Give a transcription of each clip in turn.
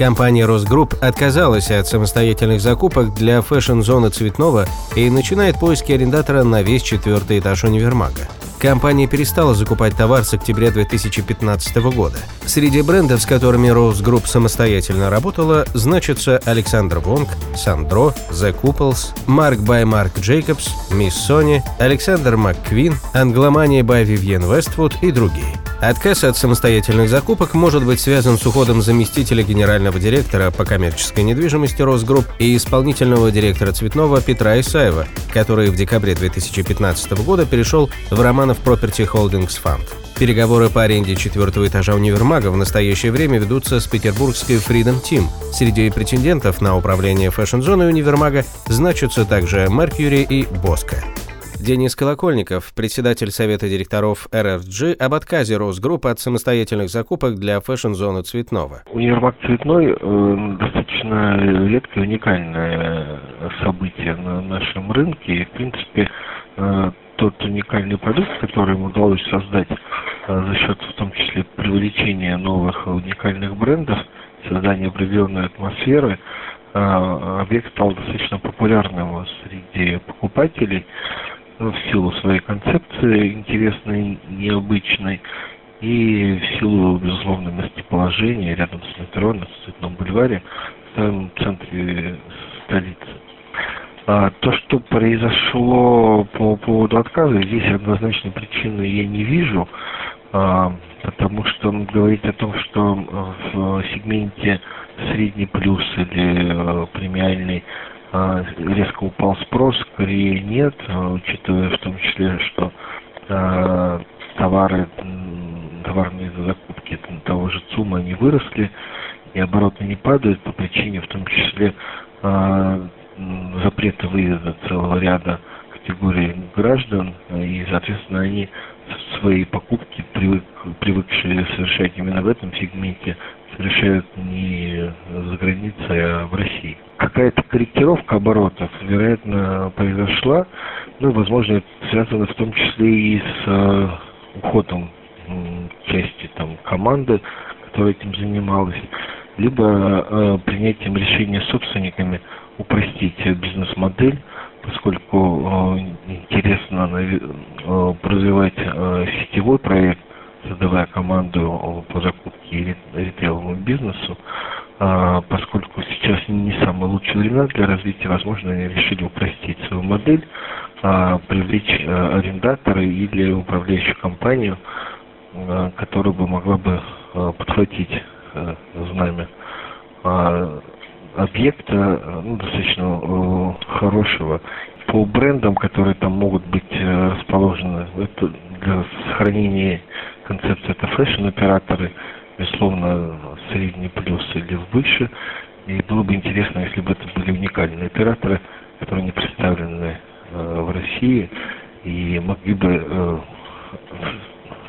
Компания «Росгрупп» отказалась от самостоятельных закупок для fashion-зоны Цветного и начинает поиски арендатора на весь четвертый этаж универмага. Компания перестала закупать товар с октября 2015 года. Среди брендов, с которыми Rose Group самостоятельно работала, значатся Александр Вонг, Сандро, The Couples, Mark by Mark Jacobs, Miss Sony, Александр МакКвин, Англомания by Vivienne Westwood и другие. Отказ от самостоятельных закупок может быть связан с уходом заместителя генерального директора по коммерческой недвижимости Росгрупп и исполнительного директора Цветного Петра Исаева, который в декабре 2015 года перешел в Романов Property Holdings Fund. Переговоры по аренде четвертого этажа универмага в настоящее время ведутся с петербургской Freedom Team. Среди претендентов на управление фэшн-зоной универмага значатся также Mercury и Боско. Денис Колокольников, председатель Совета директоров РФГ, об отказе Росгруппы от самостоятельных закупок для фэшн-зоны Цветного. Универмаг Цветной э, достаточно редкое, уникальное событие на нашем рынке. И, в принципе, э, тот уникальный продукт, который им удалось создать э, за счет, в том числе, привлечения новых уникальных брендов, создания определенной атмосферы, э, объект стал достаточно популярным среди покупателей в силу своей концепции интересной, необычной, и в силу, безусловно, местоположения рядом с метро на Цветном бульваре, в самом центре столицы. А, то, что произошло по поводу отказа, здесь однозначной причины я не вижу, а, потому что говорить о том, что в сегменте средний плюс или а, премиальный а, резко упал спрос, скорее нет, а, учитывая в том числе, что а, товары, товарные закупки того же ЦУМа, они выросли, и обороты не падают по причине в том числе запрета выезда целого ряда категорий граждан, и, соответственно, они свои покупки, привык, привыкшие совершать именно в этом сегменте, совершают не за границей, а в России какая-то корректировка оборотов, вероятно, произошла. Ну, возможно, это связано в том числе и с э, уходом части там, команды, которая этим занималась, либо э, принятием решения собственниками упростить бизнес-модель, поскольку э, интересно э, развивать э, сетевой проект, создавая команду по закупке ритейловому бизнесу, а, поскольку сейчас не самые лучшие времена для развития, возможно, они решили упростить свою модель, а, привлечь а, арендатора или управляющую компанию, которая бы могла бы подхватить знамя объекта ну, достаточно хорошего. По брендам, которые там могут быть расположены, это для сохранения концепции это фэшн-операторы, безусловно, средний плюс или выше. И было бы интересно, если бы это были уникальные операторы, которые не представлены э, в России и могли бы э,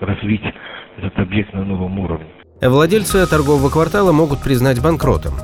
развить этот объект на новом уровне. Владельцы торгового квартала могут признать банкротом.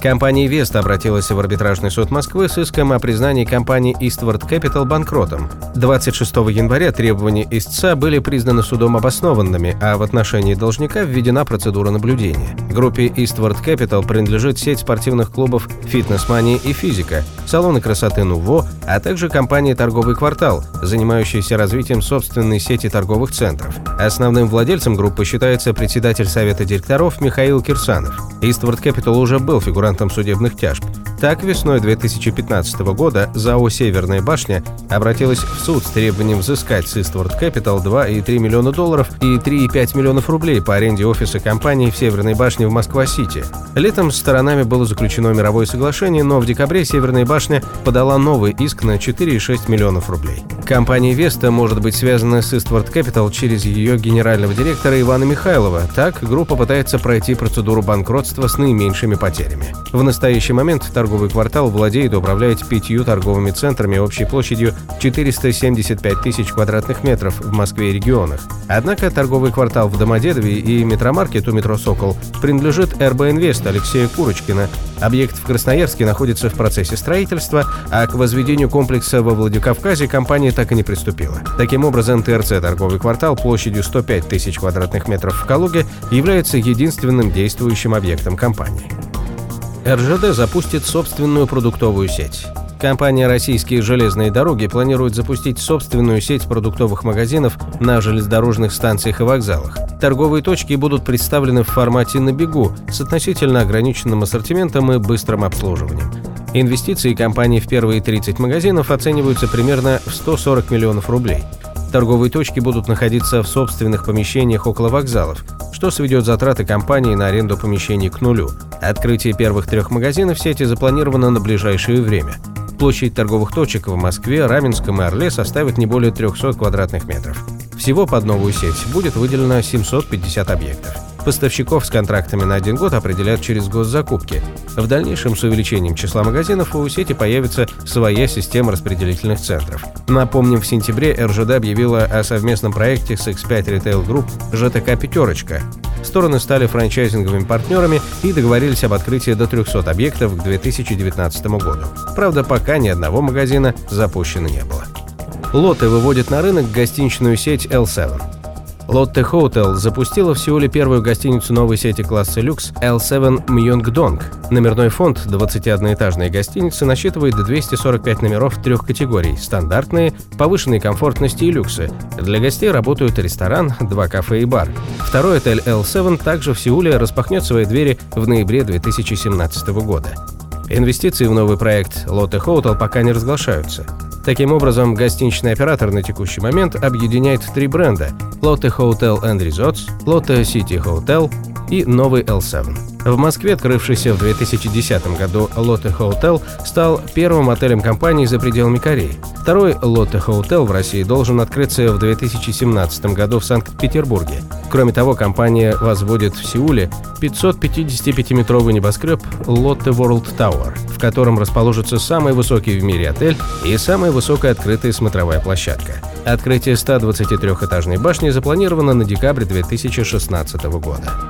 Компания Веста обратилась в арбитражный суд Москвы с иском о признании компании Eastward Capital банкротом. 26 января требования истца были признаны судом обоснованными, а в отношении должника введена процедура наблюдения. Группе Eastward Capital принадлежит сеть спортивных клубов «Фитнес Мания» и «Физика», салоны красоты «Нуво», а также компания «Торговый квартал», занимающаяся развитием собственной сети торговых центров. Основным владельцем группы считается председатель совета директоров Михаил Кирсанов. Eastward Capital уже был фигурантом фигурантом судебных тяжб. Так, весной 2015 года ЗАО «Северная башня» обратилась в суд с требованием взыскать с Eastward Capital 2,3 миллиона долларов и 3,5 миллионов рублей по аренде офиса компании в Северной башне в Москва-Сити. Летом с сторонами было заключено мировое соглашение, но в декабре Северная башня подала новый иск на 4,6 миллионов рублей. Компания Веста может быть связана с Eastward Capital через ее генерального директора Ивана Михайлова. Так, группа пытается пройти процедуру банкротства с наименьшими потерями. В настоящий момент торговый торговый квартал владеет и управляет пятью торговыми центрами общей площадью 475 тысяч квадратных метров в Москве и регионах. Однако торговый квартал в Домодедове и метромаркет у метро «Сокол» принадлежит РБ Инвест Алексея Курочкина. Объект в Красноярске находится в процессе строительства, а к возведению комплекса во Владикавказе компания так и не приступила. Таким образом, ТРЦ торговый квартал площадью 105 тысяч квадратных метров в Калуге является единственным действующим объектом компании. РЖД запустит собственную продуктовую сеть. Компания «Российские железные дороги» планирует запустить собственную сеть продуктовых магазинов на железнодорожных станциях и вокзалах. Торговые точки будут представлены в формате «на бегу» с относительно ограниченным ассортиментом и быстрым обслуживанием. Инвестиции компании в первые 30 магазинов оцениваются примерно в 140 миллионов рублей. Торговые точки будут находиться в собственных помещениях около вокзалов, что сведет затраты компании на аренду помещений к нулю. Открытие первых трех магазинов сети запланировано на ближайшее время – Площадь торговых точек в Москве, Раменском и Орле составит не более 300 квадратных метров. Всего под новую сеть будет выделено 750 объектов. Поставщиков с контрактами на один год определят через госзакупки. В дальнейшем с увеличением числа магазинов у сети появится своя система распределительных центров. Напомним, в сентябре РЖД объявила о совместном проекте с X5 Retail Group ЖТК «Пятерочка». Стороны стали франчайзинговыми партнерами и договорились об открытии до 300 объектов к 2019 году. Правда, пока ни одного магазина запущено не было. Лоты выводит на рынок гостиничную сеть L7. Lotte Hotel запустила в Сеуле первую гостиницу новой сети класса люкс L7 Myeongdong. Номерной фонд 21-этажной гостиницы насчитывает 245 номеров трех категорий – стандартные, повышенной комфортности и люксы. Для гостей работают ресторан, два кафе и бар. Второй отель L7 также в Сеуле распахнет свои двери в ноябре 2017 года. Инвестиции в новый проект Lotte Hotel пока не разглашаются. Таким образом, гостиничный оператор на текущий момент объединяет три бренда – Lotte Hotel and Resorts, Lotte City Hotel и новый L7. В Москве, открывшийся в 2010 году Lotte Hotel, стал первым отелем компании за пределами Кореи. Второй Lotte Hotel в России должен открыться в 2017 году в Санкт-Петербурге. Кроме того, компания возводит в Сеуле 555-метровый небоскреб Lotte World Tower, в котором расположится самый высокий в мире отель и самая высокая открытая смотровая площадка. Открытие 123-этажной башни запланировано на декабрь 2016 года.